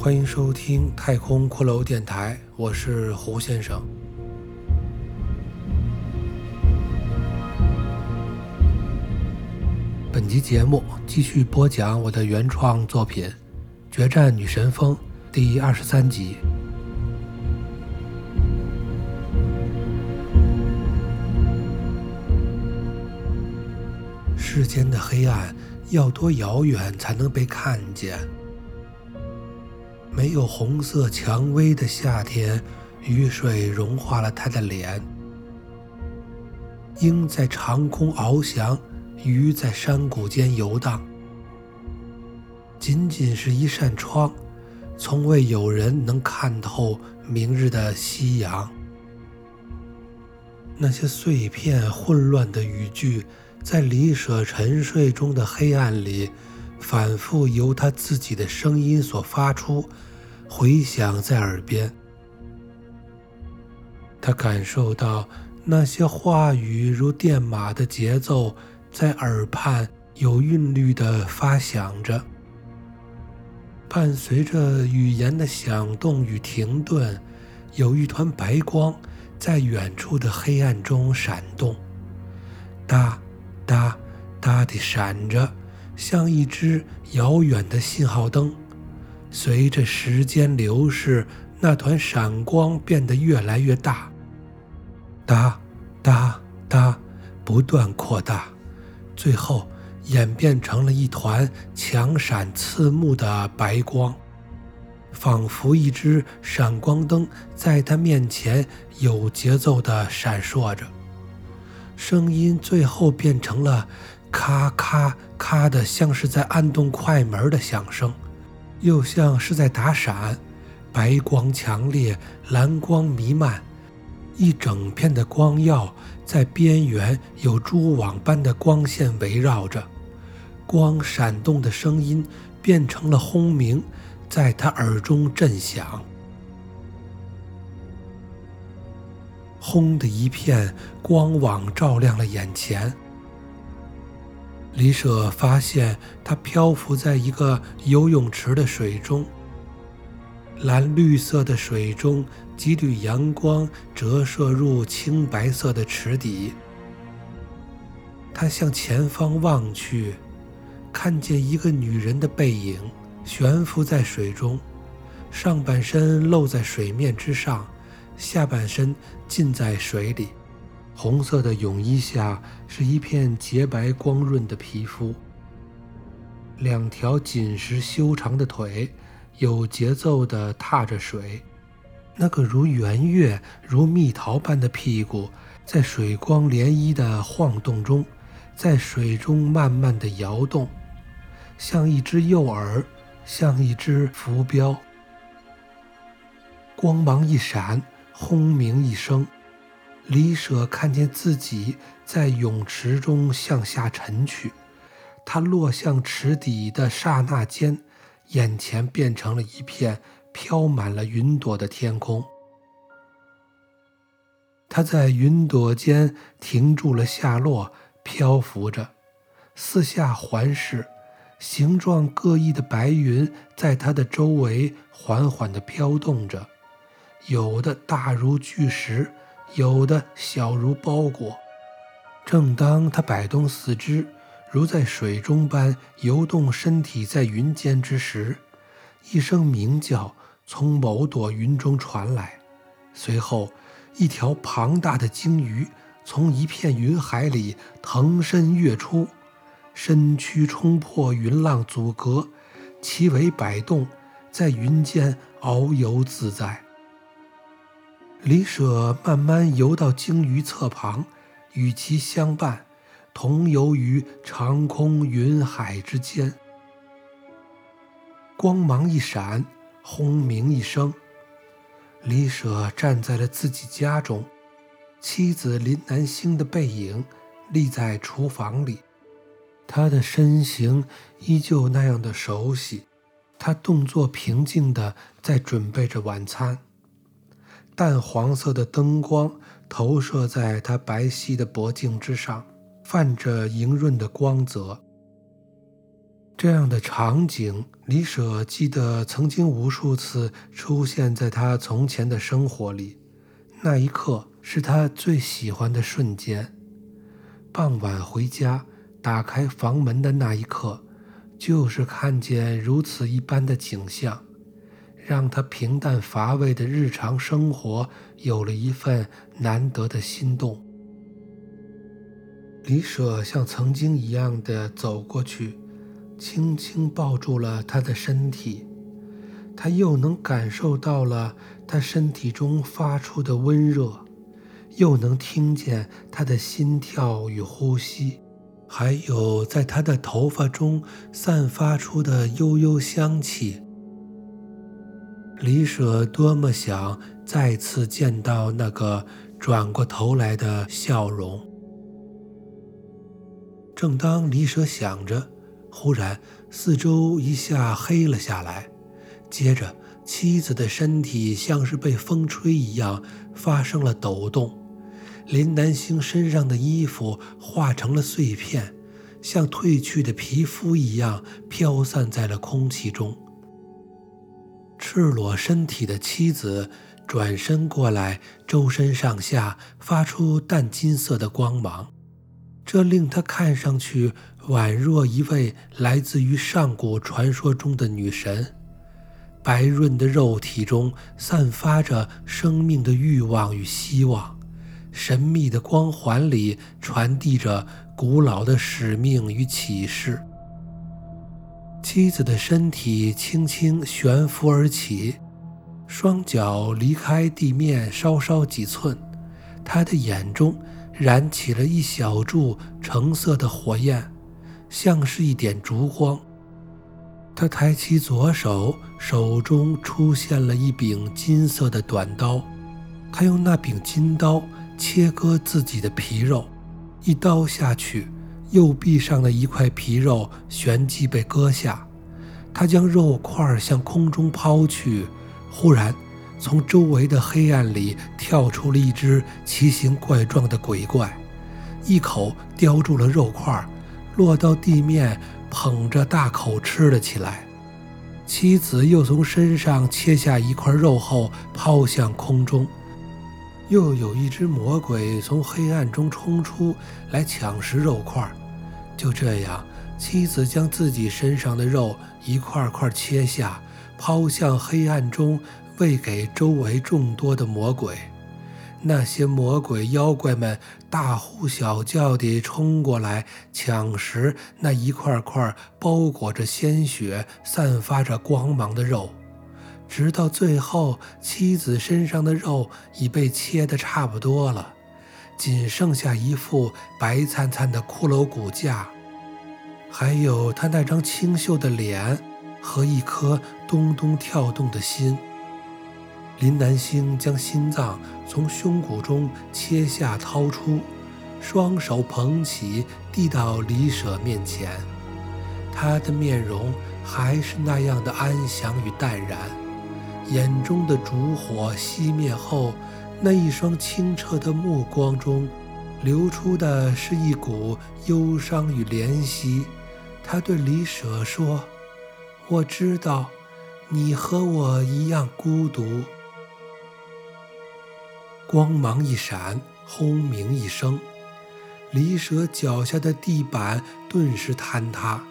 欢迎收听太空骷髅电台，我是胡先生。本集节目继续播讲我的原创作品《决战女神峰》第二十三集。世间的黑暗要多遥远才能被看见？没有红色蔷薇的夏天，雨水融化了他的脸。鹰在长空翱翔，鱼在山谷间游荡。仅仅是一扇窗，从未有人能看透明日的夕阳。那些碎片混乱的语句，在李舍沉睡中的黑暗里，反复由他自己的声音所发出。回响在耳边，他感受到那些话语如电马的节奏在耳畔有韵律地发响着，伴随着语言的响动与停顿，有一团白光在远处的黑暗中闪动，哒哒哒地闪着，像一只遥远的信号灯。随着时间流逝，那团闪光变得越来越大，哒哒哒，不断扩大，最后演变成了一团强闪刺目的白光，仿佛一只闪光灯在他面前有节奏地闪烁着。声音最后变成了咔咔咔的，像是在按动快门的响声。又像是在打闪，白光强烈，蓝光弥漫，一整片的光耀在边缘有蛛网般的光线围绕着，光闪动的声音变成了轰鸣，在他耳中震响。轰的一片光网照亮了眼前。李舍发现，他漂浮在一个游泳池的水中。蓝绿色的水中，几缕阳光折射入青白色的池底。他向前方望去，看见一个女人的背影悬浮在水中，上半身露在水面之上，下半身浸在水里。红色的泳衣下是一片洁白光润的皮肤，两条紧实修长的腿有节奏地踏着水，那个如圆月、如蜜桃般的屁股在水光涟漪的晃动中，在水中慢慢地摇动，像一只诱饵，像一只浮标。光芒一闪，轰鸣一声。李舍看见自己在泳池中向下沉去，他落向池底的刹那间，眼前变成了一片飘满了云朵的天空。他在云朵间停住了下落，漂浮着，四下环视，形状各异的白云在他的周围缓缓地飘动着，有的大如巨石。有的小如包裹。正当他摆动四肢，如在水中般游动身体在云间之时，一声鸣叫从某朵云中传来。随后，一条庞大的鲸鱼从一片云海里腾身跃出，身躯冲破云浪阻隔，其尾摆动，在云间遨游自在。李舍慢慢游到鲸鱼侧旁，与其相伴，同游于长空云海之间。光芒一闪，轰鸣一声，李舍站在了自己家中，妻子林南星的背影立在厨房里，他的身形依旧那样的熟悉，他动作平静地在准备着晚餐。淡黄色的灯光投射在他白皙的脖颈之上，泛着莹润的光泽。这样的场景，李舍记得曾经无数次出现在他从前的生活里。那一刻是他最喜欢的瞬间。傍晚回家，打开房门的那一刻，就是看见如此一般的景象，让他平淡乏味的日常生活有了一份难得的心动。李舍像曾经一样的走过去。轻轻抱住了他的身体，他又能感受到了他身体中发出的温热，又能听见他的心跳与呼吸，还有在他的头发中散发出的悠悠香气。李舍多么想再次见到那个转过头来的笑容。正当李舍想着。忽然，四周一下黑了下来，接着妻子的身体像是被风吹一样发生了抖动，林南星身上的衣服化成了碎片，像褪去的皮肤一样飘散在了空气中。赤裸身体的妻子转身过来，周身上下发出淡金色的光芒，这令她看上去。宛若一位来自于上古传说中的女神，白润的肉体中散发着生命的欲望与希望，神秘的光环里传递着古老的使命与启示。妻子的身体轻轻悬浮而起，双脚离开地面稍稍几寸，她的眼中燃起了一小柱橙色的火焰。像是一点烛光。他抬起左手，手中出现了一柄金色的短刀。他用那柄金刀切割自己的皮肉，一刀下去，右臂上的一块皮肉旋即被割下。他将肉块向空中抛去，忽然，从周围的黑暗里跳出了一只奇形怪状的鬼怪，一口叼住了肉块。落到地面，捧着大口吃了起来。妻子又从身上切下一块肉后抛向空中。又有一只魔鬼从黑暗中冲出来抢食肉块。就这样，妻子将自己身上的肉一块块切下，抛向黑暗中，喂给周围众多的魔鬼。那些魔鬼妖怪们大呼小叫地冲过来抢食那一块块包裹着鲜血、散发着光芒的肉，直到最后，妻子身上的肉已被切得差不多了，仅剩下一副白灿灿的骷髅骨架，还有他那张清秀的脸和一颗咚咚跳动的心。林南星将心脏从胸骨中切下，掏出，双手捧起，递到李舍面前。他的面容还是那样的安详与淡然，眼中的烛火熄灭后，那一双清澈的目光中，流出的是一股忧伤与怜惜。他对李舍说：“我知道，你和我一样孤独。”光芒一闪，轰鸣一声，李舍脚下的地板顿时坍塌，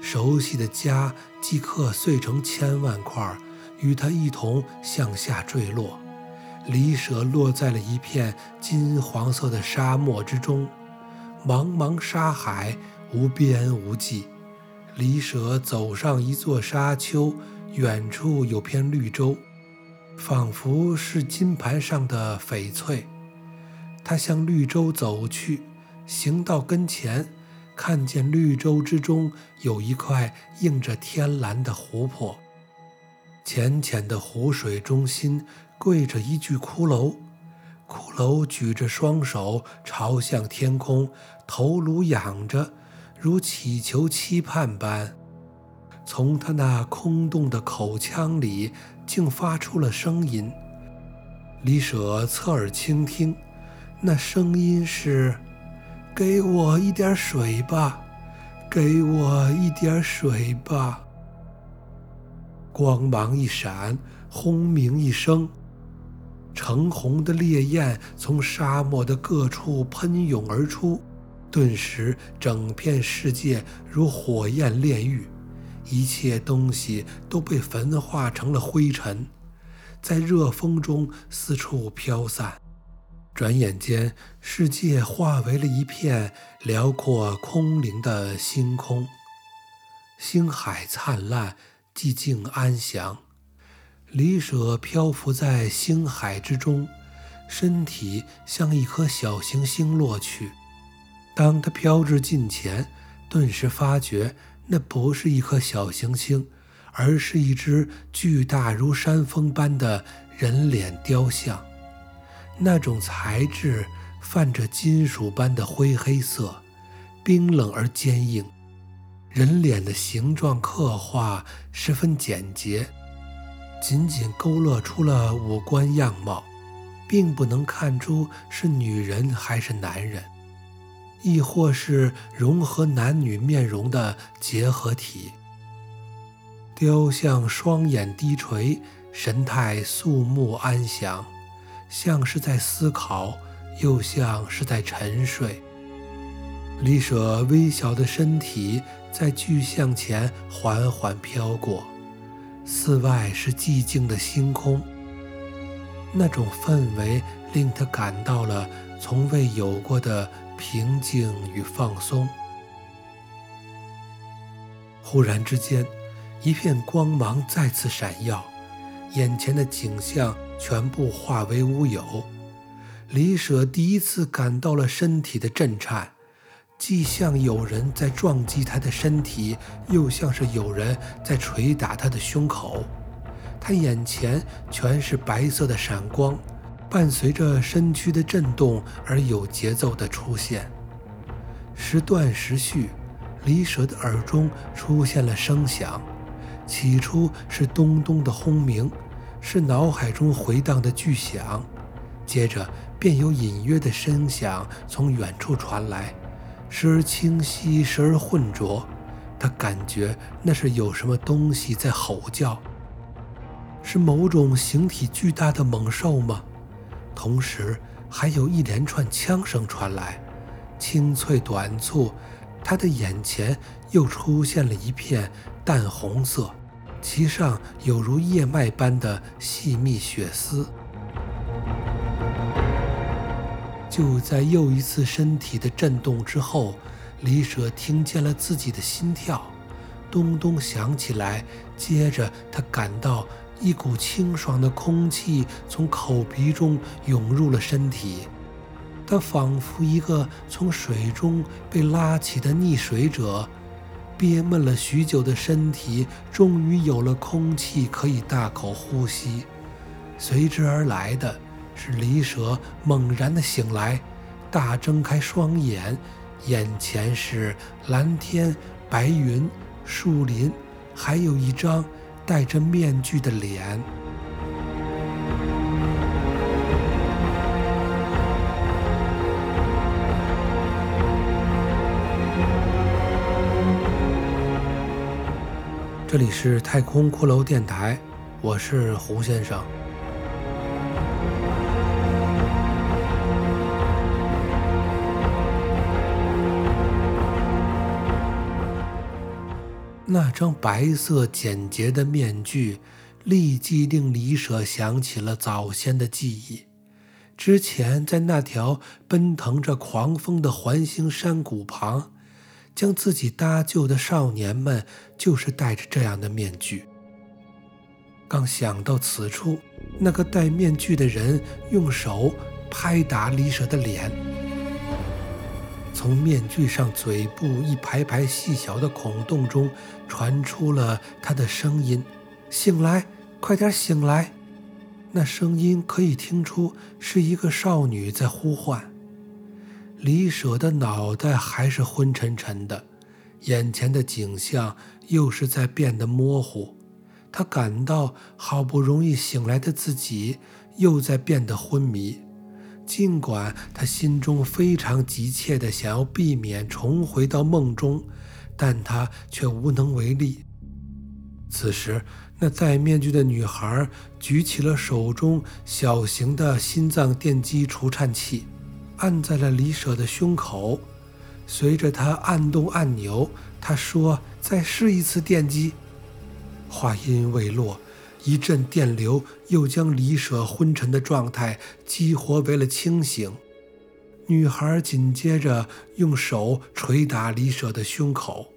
熟悉的家即刻碎成千万块，与他一同向下坠落。李舍落在了一片金黄色的沙漠之中，茫茫沙海无边无际。李舍走上一座沙丘，远处有片绿洲。仿佛是金盘上的翡翠，他向绿洲走去，行到跟前，看见绿洲之中有一块映着天蓝的湖泊，浅浅的湖水中心跪着一具骷髅，骷髅举着双手朝向天空，头颅仰着，如祈求期盼般。从他那空洞的口腔里，竟发出了声音。李舍侧耳倾听，那声音是：“给我一点水吧，给我一点水吧。光芒一闪，轰鸣一声，橙红的烈焰从沙漠的各处喷涌而出，顿时整片世界如火焰炼狱，一切东西都被焚化成了灰尘，在热风中四处飘散。转眼间，世界化为了一片辽阔空灵的星空，星海灿烂。寂静安详，李舍漂浮在星海之中，身体像一颗小行星落去。当他飘至近前，顿时发觉那不是一颗小行星，而是一只巨大如山峰般的人脸雕像。那种材质泛着金属般的灰黑色，冰冷而坚硬。人脸的形状刻画十分简洁，仅仅勾勒出了五官样貌，并不能看出是女人还是男人，亦或是融合男女面容的结合体。雕像双眼低垂，神态肃穆安详，像是在思考，又像是在沉睡。李舍微小的身体。在巨像前缓缓飘过，寺外是寂静的星空。那种氛围令他感到了从未有过的平静与放松。忽然之间，一片光芒再次闪耀，眼前的景象全部化为乌有。李舍第一次感到了身体的震颤。既像有人在撞击他的身体，又像是有人在捶打他的胸口。他眼前全是白色的闪光，伴随着身躯的震动而有节奏的出现。时断时续，李舍的耳中出现了声响，起初是咚咚的轰鸣，是脑海中回荡的巨响，接着便有隐约的声响从远处传来。时而清晰，时而浑浊，他感觉那是有什么东西在吼叫，是某种形体巨大的猛兽吗？同时，还有一连串枪声传来，清脆短促。他的眼前又出现了一片淡红色，其上有如叶脉般的细密血丝。就在又一次身体的震动之后，李舍听见了自己的心跳，咚咚响起来。接着，他感到一股清爽的空气从口鼻中涌入了身体。他仿佛一个从水中被拉起的溺水者，憋闷了许久的身体终于有了空气可以大口呼吸。随之而来的。是李舍猛然的醒来，大睁开双眼，眼前是蓝天、白云、树林，还有一张戴着面具的脸。这里是太空骷髅电台，我是胡先生。那张白色简洁的面具，立即令李舍想起了早先的记忆。之前在那条奔腾着狂风的环形山谷旁，将自己搭救的少年们就是戴着这样的面具。刚想到此处，那个戴面具的人用手拍打李舍的脸。从面具上嘴部一排排细小的孔洞中传出了他的声音：“醒来，快点醒来！”那声音可以听出是一个少女在呼唤。李舍的脑袋还是昏沉沉的，眼前的景象又是在变得模糊。他感到好不容易醒来的自己又在变得昏迷。尽管他心中非常急切地想要避免重回到梦中，但他却无能为力。此时，那戴面具的女孩举起了手中小型的心脏电击除颤器，按在了李舍的胸口。随着他按动按钮，他说：“再试一次电击。”话音未落，一阵电流又将李舍昏沉的状态激活为了清醒。女孩紧接着用手捶打李舍的胸口。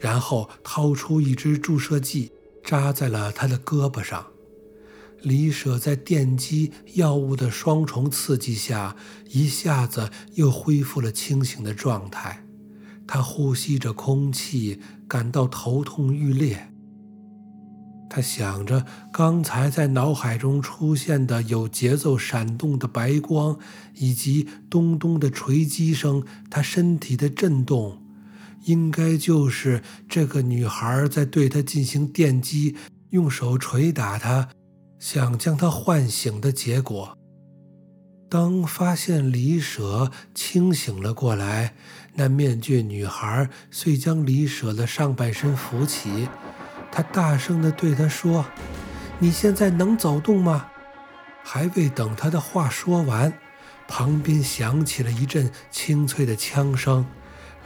然后掏出一支注射剂，扎在了他的胳膊上。李舍在电击药物的双重刺激下，一下子又恢复了清醒的状态。他呼吸着空气，感到头痛欲裂。他想着刚才在脑海中出现的有节奏闪动的白光，以及咚咚的锤击声，他身体的震动。应该就是这个女孩在对他进行电击，用手捶打他，想将他唤醒的结果。当发现李舍清醒了过来，那面具女孩遂将李舍的上半身扶起，他大声地对他说：“你现在能走动吗？”还未等他的话说完，旁边响起了一阵清脆的枪声。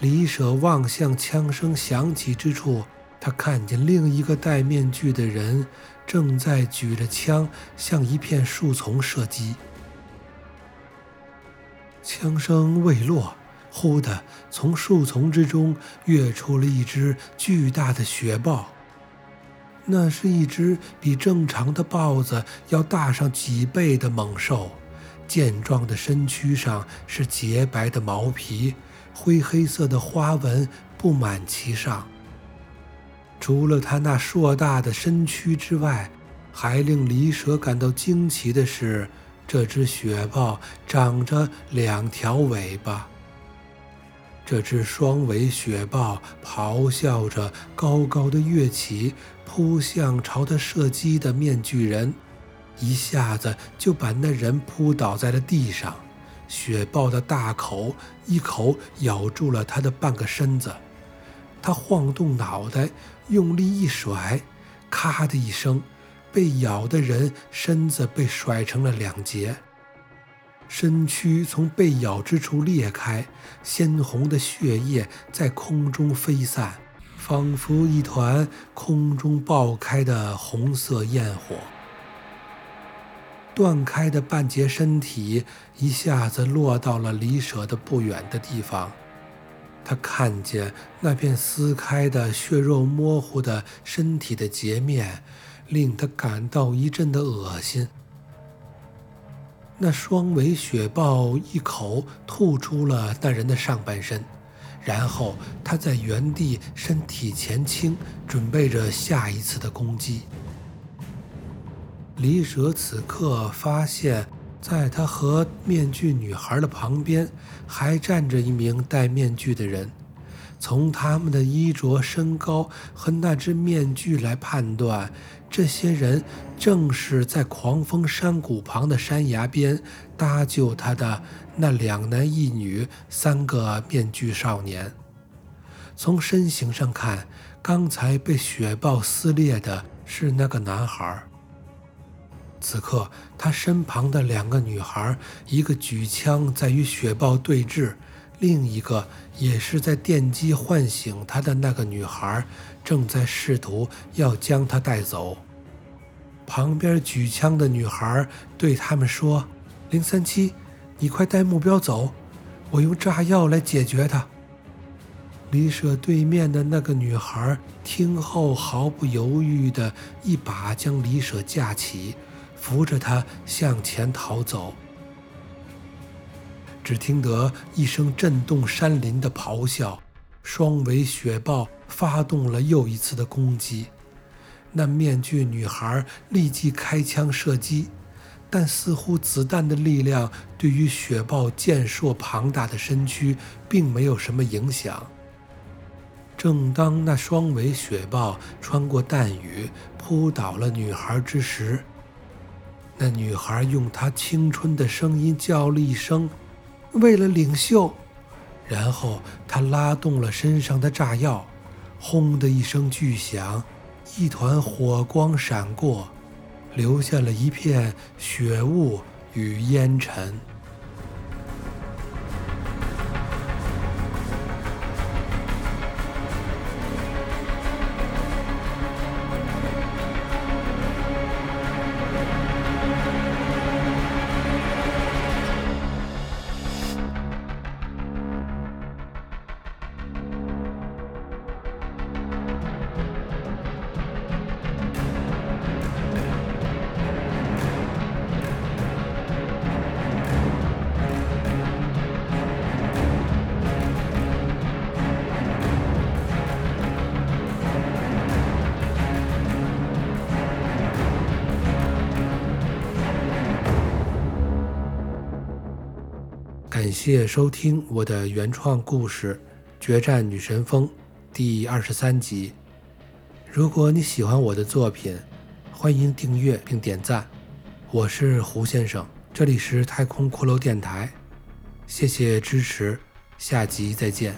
李舍望向枪声响起之处，他看见另一个戴面具的人正在举着枪向一片树丛射击。枪声未落，忽的从树丛之中跃出了一只巨大的雪豹。那是一只比正常的豹子要大上几倍的猛兽，健壮的身躯上是洁白的毛皮。灰黑色的花纹布满其上。除了它那硕大的身躯之外，还令李舍感到惊奇的是，这只雪豹长着两条尾巴。这只双尾雪豹咆哮着，高高的跃起，扑向朝它射击的面具人，一下子就把那人扑倒在了地上。雪豹的大口一口咬住了他的半个身子，他晃动脑袋，用力一甩，咔的一声，被咬的人身子被甩成了两截，身躯从被咬之处裂开，鲜红的血液在空中飞散，仿佛一团空中爆开的红色焰火。断开的半截身体一下子落到了离舍的不远的地方，他看见那片撕开的血肉模糊的身体的截面，令他感到一阵的恶心。那双尾雪豹一口吐出了那人的上半身，然后他在原地身体前倾，准备着下一次的攻击。李舍此刻发现，在他和面具女孩的旁边，还站着一名戴面具的人。从他们的衣着、身高和那只面具来判断，这些人正是在狂风山谷旁的山崖边搭救他的那两男一女三个面具少年。从身形上看，刚才被雪豹撕裂的是那个男孩。此刻，他身旁的两个女孩，一个举枪在与雪豹对峙，另一个也是在电击唤醒他的那个女孩，正在试图要将他带走。旁边举枪的女孩对他们说：“零三七，你快带目标走，我用炸药来解决他。”李舍对面的那个女孩听后，毫不犹豫地一把将李舍架起。扶着他向前逃走，只听得一声震动山林的咆哮，双尾雪豹发动了又一次的攻击。那面具女孩立即开枪射击，但似乎子弹的力量对于雪豹健硕庞大的身躯并没有什么影响。正当那双尾雪豹穿过弹雨扑倒了女孩之时，那女孩用她青春的声音叫了一声：“为了领袖。”然后他拉动了身上的炸药，轰的一声巨响，一团火光闪过，留下了一片血雾与烟尘。谢收听我的原创故事《决战女神峰》第二十三集。如果你喜欢我的作品，欢迎订阅并点赞。我是胡先生，这里是太空骷髅电台，谢谢支持，下集再见。